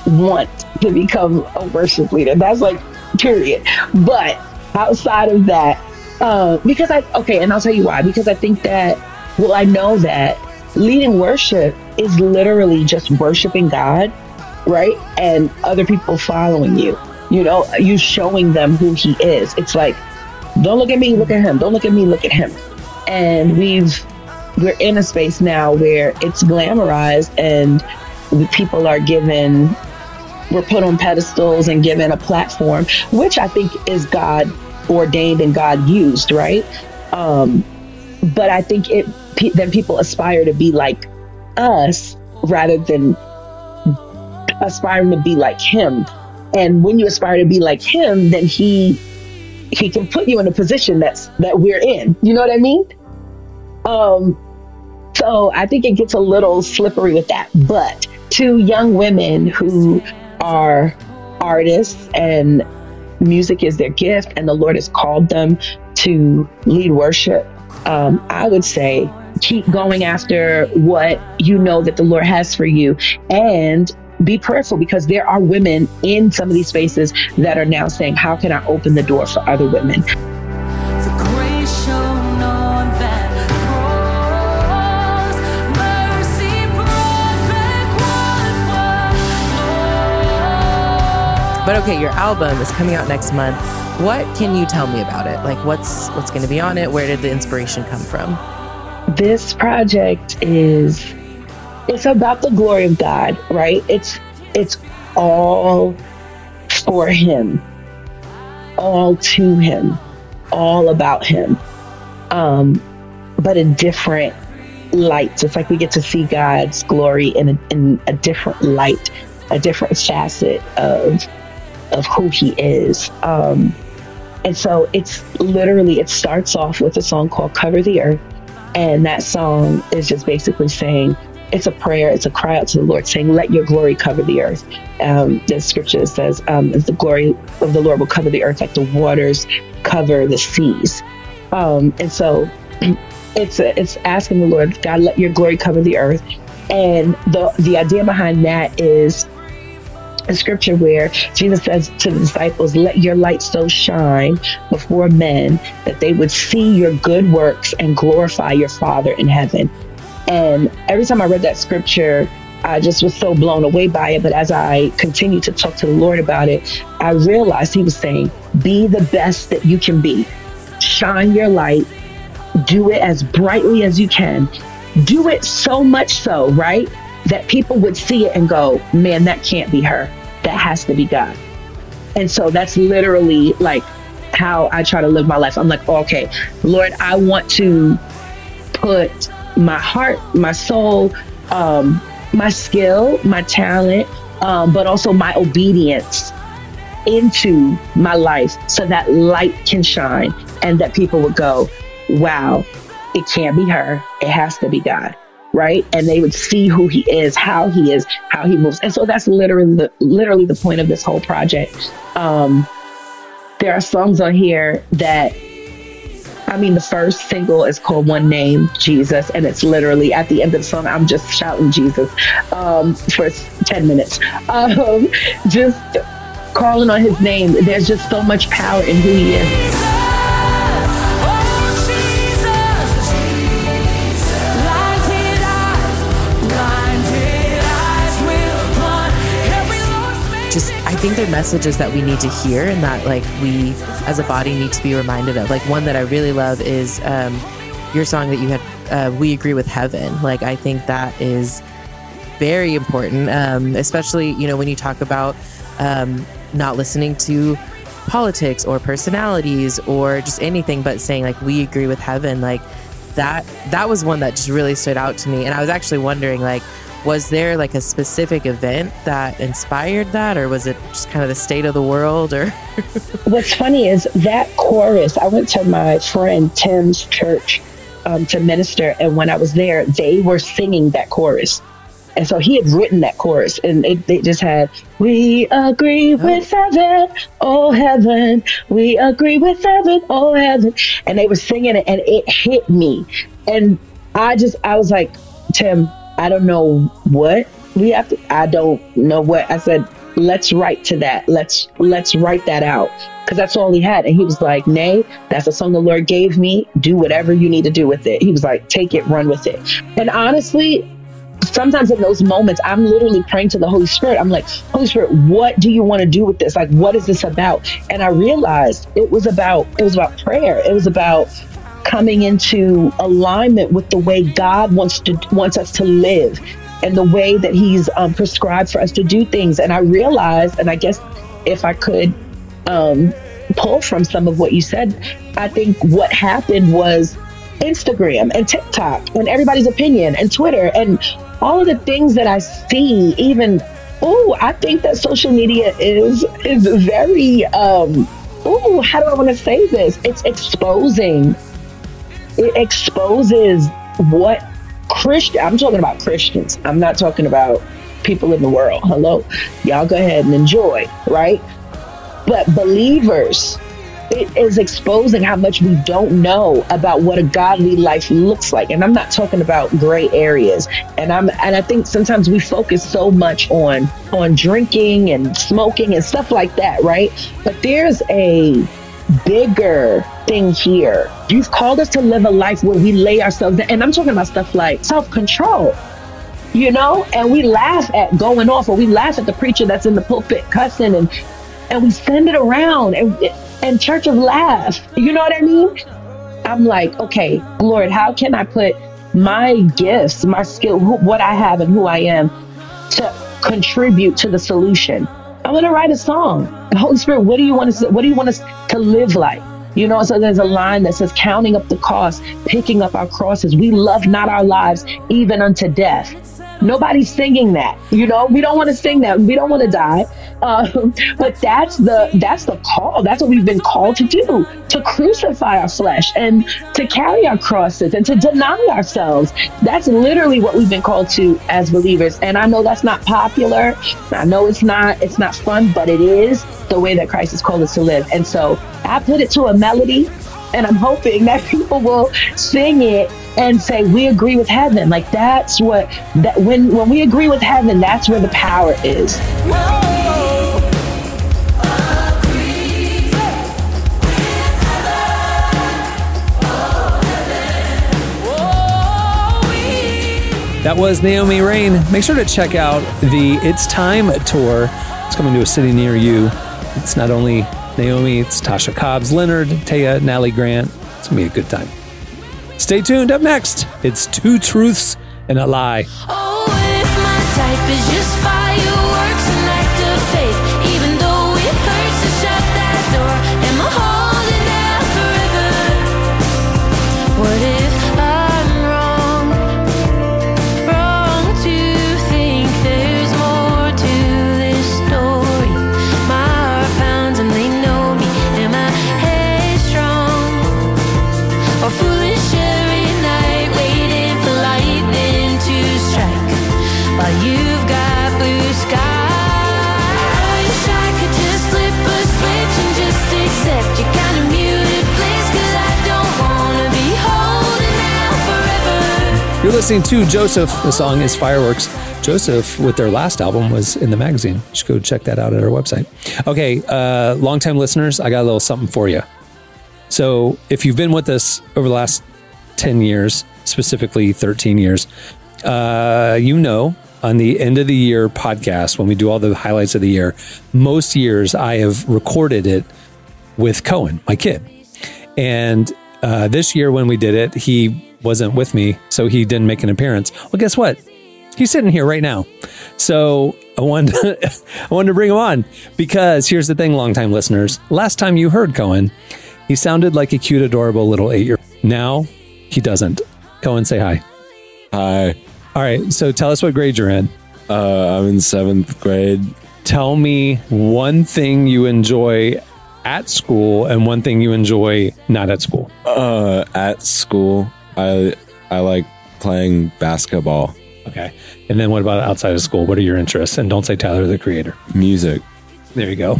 want to become a worship leader. That's like period. But outside of that, uh, because I okay, and I'll tell you why. Because I think that well, I know that leading worship is literally just worshiping God, right? And other people following you. You know, you showing them who He is. It's like don't look at me, look at him. Don't look at me, look at him. And we've we're in a space now where it's glamorized and people are given we're put on pedestals and given a platform, which I think is God ordained and God used, right? Um, but I think it pe- then people aspire to be like us rather than aspiring to be like Him. And when you aspire to be like Him, then He he can put you in a position that's that we're in. You know what I mean? Um, so I think it gets a little slippery with that. But to young women who are artists and music is their gift, and the Lord has called them to lead worship, um, I would say keep going after what you know that the Lord has for you, and be prayerful because there are women in some of these spaces that are now saying, How can I open the door for other women? But okay, your album is coming out next month. What can you tell me about it? Like what's what's going to be on it? Where did the inspiration come from? This project is it's about the glory of God, right? It's it's all for him. All to him. All about him. Um but a different light. It's like we get to see God's glory in a, in a different light, a different facet of of who he is. Um, and so it's literally, it starts off with a song called Cover the Earth. And that song is just basically saying, it's a prayer, it's a cry out to the Lord saying, Let your glory cover the earth. Um, the scripture says, um, The glory of the Lord will cover the earth like the waters cover the seas. Um, and so it's, it's asking the Lord, God, let your glory cover the earth. And the, the idea behind that is a scripture where Jesus says to the disciples, Let your light so shine before men that they would see your good works and glorify your Father in heaven. And every time I read that scripture, I just was so blown away by it. But as I continued to talk to the Lord about it, I realized He was saying, Be the best that you can be, shine your light, do it as brightly as you can, do it so much so, right? That people would see it and go, man, that can't be her. That has to be God. And so that's literally like how I try to live my life. I'm like, okay, Lord, I want to put my heart, my soul, um, my skill, my talent, um, but also my obedience into my life so that light can shine and that people would go, wow, it can't be her. It has to be God. Right. And they would see who he is, how he is, how he moves. And so that's literally the literally the point of this whole project. Um, there are songs on here that I mean, the first single is called One Name, Jesus, and it's literally at the end of the song, I'm just shouting Jesus um, for 10 minutes. Um, just calling on his name. There's just so much power in who he is. Think they're messages that we need to hear and that like we as a body need to be reminded of. Like one that I really love is um, your song that you had, uh, "We Agree with Heaven." Like I think that is very important, um, especially you know when you talk about um, not listening to politics or personalities or just anything, but saying like we agree with heaven. Like that that was one that just really stood out to me, and I was actually wondering like was there like a specific event that inspired that or was it just kind of the state of the world or what's funny is that chorus i went to my friend tim's church um, to minister and when i was there they were singing that chorus And so he had written that chorus, and it, they just had, We agree with heaven, oh heaven, we agree with heaven, oh heaven. And they were singing it, and it hit me. And I just, I was like, Tim, I don't know what we have to, I don't know what. I said, let's write to that. Let's, let's write that out. Because that's all he had. And he was like, Nay, that's a song the Lord gave me. Do whatever you need to do with it. He was like, take it, run with it. And honestly, sometimes in those moments, I'm literally praying to the Holy Spirit. I'm like, Holy Spirit, what do you want to do with this? Like, what is this about? And I realized it was about it was about prayer. It was about coming into alignment with the way God wants to wants us to live and the way that He's um, prescribed for us to do things. And I realized, and I guess if I could um, pull from some of what you said, I think what happened was Instagram and TikTok and everybody's opinion and Twitter and all of the things that I see, even oh, I think that social media is is very um oh, how do I want to say this? It's exposing. It exposes what Christian I'm talking about Christians. I'm not talking about people in the world. Hello. Y'all go ahead and enjoy, right? But believers, it is exposing how much we don't know about what a godly life looks like. And I'm not talking about gray areas. And I'm and I think sometimes we focus so much on on drinking and smoking and stuff like that, right? But there's a bigger thing here. You've called us to live a life where we lay ourselves down. And I'm talking about stuff like self-control you know, and we laugh at going off, or we laugh at the preacher that's in the pulpit cussing, and and we send it around, and and church of laugh. You know what I mean? I'm like, okay, Lord, how can I put my gifts, my skill, what I have, and who I am, to contribute to the solution? I'm gonna write a song. Holy Spirit, what do you want us? What do you want us to live like? You know, so there's a line that says, counting up the cost, picking up our crosses. We love not our lives even unto death. Nobody's singing that. You know, we don't want to sing that. We don't want to die. Um, but that's the that's the call. That's what we've been called to do: to crucify our flesh and to carry our crosses and to deny ourselves. That's literally what we've been called to as believers. And I know that's not popular. I know it's not it's not fun, but it is the way that Christ has called us to live. And so I put it to a melody and I'm hoping that people will sing it and say we agree with heaven. Like that's what that when when we agree with heaven, that's where the power is. That was Naomi Raine. Make sure to check out the It's Time tour. It's coming to a city near you. It's not only Naomi, it's Tasha Cobbs, Leonard, Taya, Natalie Grant. It's going to be a good time. Stay tuned. Up next, it's Two Truths and a Lie. Oh, listening to Joseph. The song is Fireworks. Joseph, with their last album, was in the magazine. You should go check that out at our website. Okay, uh, longtime listeners, I got a little something for you. So, if you've been with us over the last 10 years, specifically 13 years, uh, you know on the end of the year podcast, when we do all the highlights of the year, most years I have recorded it with Cohen, my kid. And uh, this year, when we did it, he wasn't with me, so he didn't make an appearance. Well, guess what? He's sitting here right now. So I wanted to, I wanted to bring him on because here's the thing, longtime listeners. Last time you heard Cohen, he sounded like a cute, adorable little eight year. Now he doesn't. Cohen, say hi. Hi. All right. So tell us what grade you're in. Uh, I'm in seventh grade. Tell me one thing you enjoy at school and one thing you enjoy not at school. Uh, at school, I I like playing basketball. Okay. And then what about outside of school? What are your interests? And don't say Tyler the Creator. Music. There you go.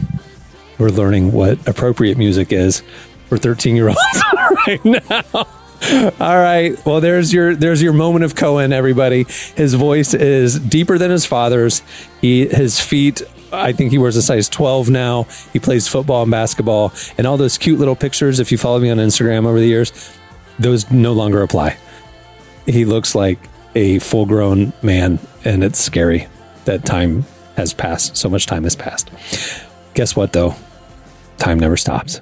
We're learning what appropriate music is for 13 year olds right now. All right. Well, there's your there's your moment of Cohen, everybody. His voice is deeper than his father's. He his feet. I think he wears a size 12 now. He plays football and basketball, and all those cute little pictures. If you follow me on Instagram over the years, those no longer apply. He looks like a full grown man, and it's scary that time has passed. So much time has passed. Guess what, though? Time never stops.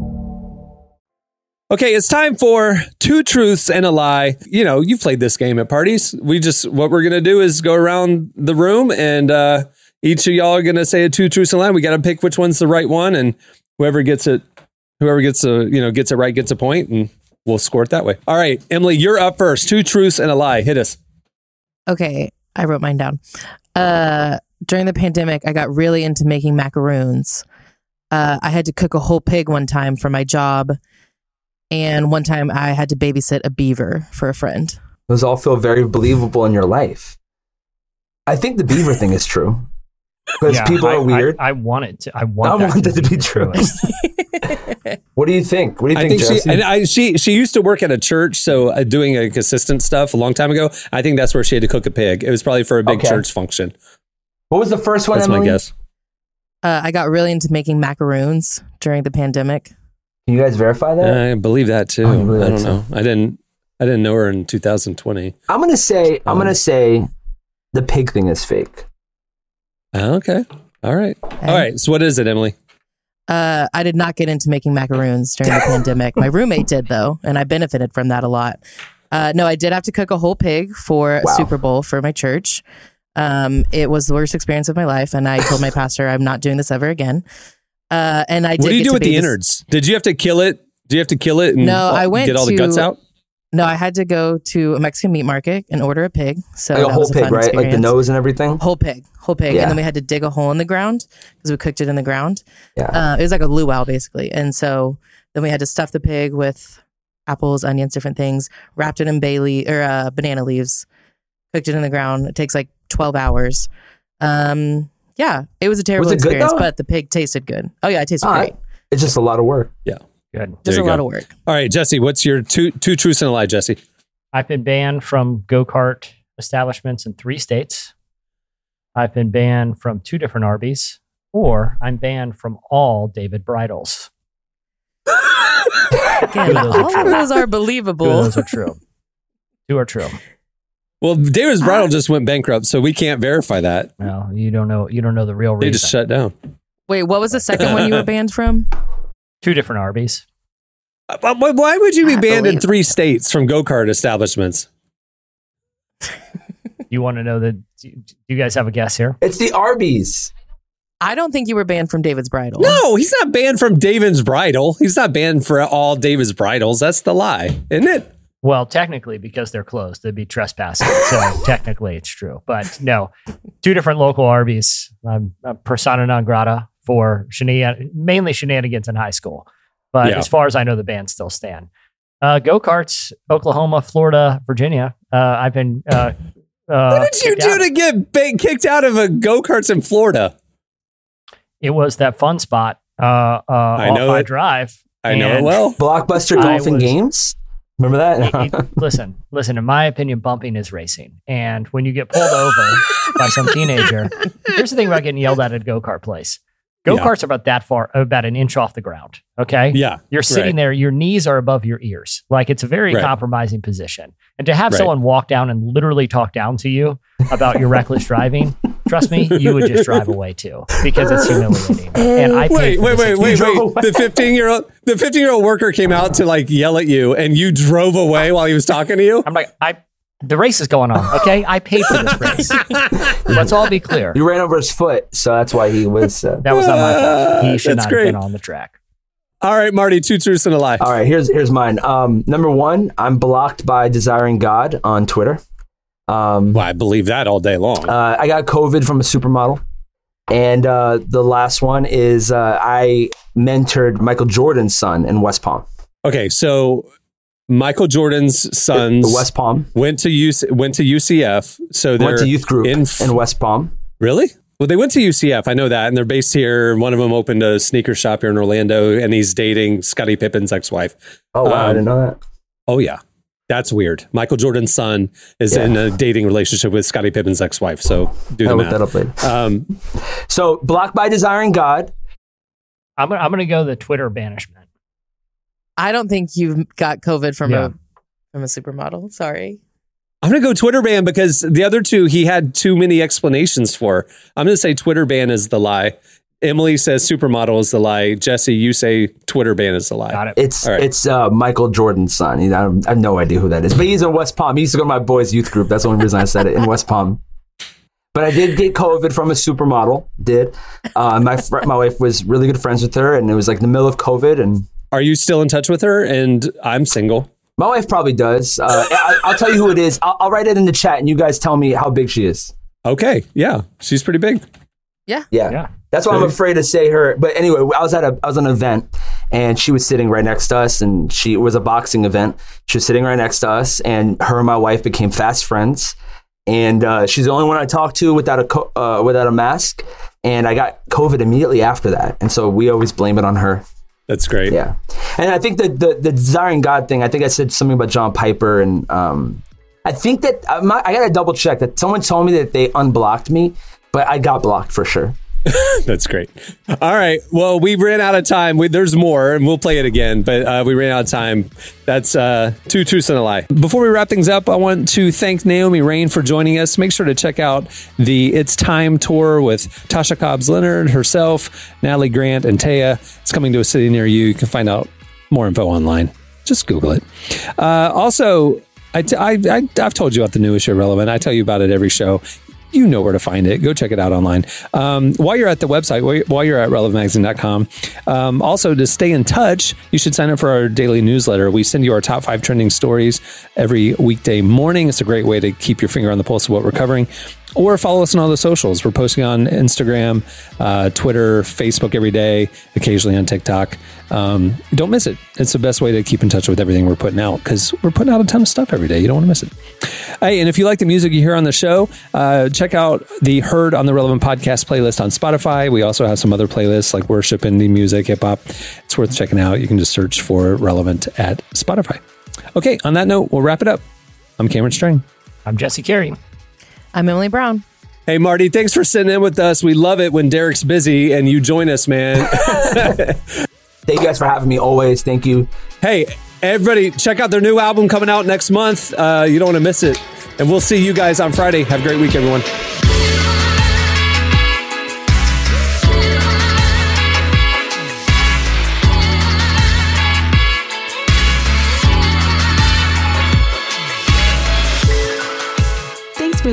Okay, it's time for two truths and a lie. You know, you've played this game at parties. We just what we're gonna do is go around the room and uh, each of y'all are gonna say a two truths and a lie. We got to pick which one's the right one, and whoever gets it, whoever gets a you know gets it right gets a point, and we'll score it that way. All right, Emily, you're up first. Two truths and a lie. Hit us. Okay, I wrote mine down. Uh, during the pandemic, I got really into making macaroons. Uh, I had to cook a whole pig one time for my job, and one time I had to babysit a beaver for a friend. Those all feel very believable in your life. I think the beaver thing is true because Yeah, people I- are weird. I, I want it to. I want. I that want it to be true. what do you think? What do you I think, think she Jesse? and I she she used to work at a church, so uh, doing like assistant stuff a long time ago. I think that's where she had to cook a pig. It was probably for a big Okay. church function. what was the first one? That's my guess. Uh, I got really into making macaroons during the pandemic. Can you guys verify that? I believe that too. You believe I don't know. I didn't. I didn't know her in 2020. I'm gonna say. I'm Um, gonna say the pig thing is fake. Oh, Okay. All right. All right. So what is it, Emily? Uh, I did not get into making macaroons during the pandemic. My roommate did though, and I benefited from that a lot. Uh, no, I did have to cook a whole pig for a Wow. Super Bowl for my church. Um, it was the worst experience of my life, and I told my pastor I'm not doing this ever again. Uh, and I did What do you do with the babys- innards? Did you have to kill it? Do you have to kill it and No, I went get all the guts to- out? No, I had to go to a Mexican meat market and order a pig. So like a whole a pig, fun right? Like the nose and everything. Whole pig, whole pig, Yeah. and then we had to dig a hole in the ground because we cooked it in the ground. Yeah. Uh, it was like a luau basically, and so then we had to stuff the pig with apples, onions, different things, wrapped it in bay leaf or uh, banana leaves, cooked it in the ground. It takes like twelve hours. Um, yeah, it was a terrible it good, experience, though? but the pig tasted good. Oh yeah, it tasted Ah, great. It's just a lot of work. Yeah. Good. Just a you lot of work. All right, Jesse. What's your two two truths and a lie, Jesse? I've been banned from go kart establishments in three states. I've been banned from two different Arby's, or I'm banned from all David Bridals. Again, Two of those are all of those are Two of believable. those are true. Two are true. Well, David's Bridal just went bankrupt, so we can't verify that. No, you don't know. You don't know the real They reason. just shut down. Wait, what was the second one you were banned from? Two different Arby's. Uh, why- Why would you be I banned in believe- three states from go kart establishments? You want to know that? Do do you guys have a guess here? It's the Arby's. I don't think you were banned from David's Bridal. No, he's not banned from David's Bridal. He's not banned for all David's Bridals. That's the lie, isn't it? Well, technically, because they're closed, they'd be trespassing. So technically, it's true. But no, two different local Arby's. I'm a persona non grata for shenan- mainly shenanigans in high school. But Yeah. as far as I know, the bans still stand. Uh, Go karts, Oklahoma, Florida, Virginia. Uh, I've been. Uh, uh, What did you do out. to get ba- kicked out of a go karts in Florida? It was that fun spot. Uh, uh, I off know I it. drive. I know it well. Blockbuster I Golf and was- Games. Remember that? It- it- listen, listen. In my opinion, bumping is racing, and when you get pulled over by some teenager, here's the thing about getting yelled at at a go kart place. Go karts are about that far, about an inch off the ground. Okay, Yeah, you're sitting right. there, your knees are above your ears, like it's a very Right. compromising position. And to have Right. someone walk down and literally talk down to you about your reckless driving, trust me, you would just drive away too because it's humiliating. And I paid Wait, for wait, this wait, wait, wait. The 15 year old, the 15 year old worker came out to like yell at you and you drove away while he was talking to you. I'm like, I The race is going on. Okay, I paid for this race. Let's all be clear. You ran over his foot, so that's why he was. Uh, That was not my fault. He should not great. have been on the track. All right, Marty, two truths and a lie. All right, here's here's mine. Um, number one, I'm blocked by Desiring God on Twitter. Um, well, I believe that all day long. Uh, I got COVID from a supermodel, and uh, the last one is uh, I mentored Michael Jordan's son in West Palm. Okay, so Michael Jordan's sons West Palm went to UC, went to UCF. So they're went to youth group in, in West Palm. Really? Well, they went to UCF. I know that, and they're based here. One of them opened a sneaker shop here in Orlando, and he's dating Scottie Pippen's ex-wife. Oh wow, I Um, didn't know that. Oh yeah, that's weird. Michael Jordan's son is Yeah. in a dating relationship with Scottie Pippen's ex-wife. So do the I'll look math. that up later. Um, So blocked by Desiring God. I'm gonna, I'm gonna go the Twitter banishment. I don't think you've got COVID from Yeah. a from a supermodel. Sorry. I'm gonna go Twitter ban because the other two he had too many explanations for. I'm gonna say Twitter ban is the lie. Emily says supermodel is the lie. Jesse, you say Twitter ban is the lie. Got it. It's All right. it's uh, Michael Jordan's son. He- I, I have no idea who that is, but he's in West Palm. He used to go to my boys' youth group. That's the only reason I said it in West Palm. But I did get COVID from a supermodel. Did uh, my fr- my wife was really good friends with her, and it was like the middle of COVID, and Are you still in touch with her? And I'm single. my wife probably does. Uh, I, I'll tell you who it is. I'll, I'll write it in the chat, and you guys tell me how big she is. Okay, yeah, she's pretty big. Yeah. Yeah. Yeah. That's why I'm afraid to say her. But anyway, I was at a I was at an event and she was sitting right next to us and she it was a boxing event. She was sitting right next to us and her and my wife became fast friends. And uh, she's the only one I talked to without a co- uh, without a mask. And I got COVID immediately after that. And so we always blame it on her. That's great. Yeah. And I think the the, the desiring God thing. I think I said something about John Piper and um, I think that I, my, I got to double check that someone told me that they unblocked me, but I got blocked for sure. That's great. All right. Well, we ran out of time. We, there's more, and we'll play it again, but uh, we ran out of time. That's uh, two truths and a lie. Before we wrap things up, I want to thank Naomi Raine for joining us. Make sure to check out the It's Time tour with Tasha Cobbs Leonard, herself, Natalie Grant, and Taya. It's coming to a city near you. You can find out more info online. Just Google it. Uh, also, I've told you about the newest show, Relevant. I tell you about it every show you know where to find it. Go check it out online. Um, while you're at the website, while- you're at relevantmagazine.com, um, also to stay in touch, you should sign up for our daily newsletter. We send you our top five trending stories every weekday morning. It's a great way to keep your finger on the pulse of what we're covering. Or follow us on all the socials. We're posting on Instagram, uh, Twitter, Facebook every day, occasionally on TikTok. Um, don't miss it. It's the best way to keep in touch with everything we're putting out because we're putting out a ton of stuff every day. You don't want to miss it. Hey, and if you like the music you hear on the show, uh, check out the Heard on the Relevant podcast playlist on Spotify. We also have some other playlists like worship, indie music, hip hop. It's worth checking out. You can just search for Relevant at Spotify. Okay, on that note, we'll wrap it up. I'm Cameron Strang. I'm Jesse Carey. I'm Emily Brown. Hey, Marty, thanks for sitting in with us. We love it when Derek's busy and you join us, man. Thank you guys for having me. Always. Thank you. hey, everybody, check out their new album coming out next month. Uh, you don't want to miss it. And we'll see you guys on Friday. Have a great week, everyone.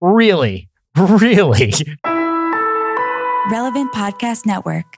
Really, really. Relevant Podcast Network.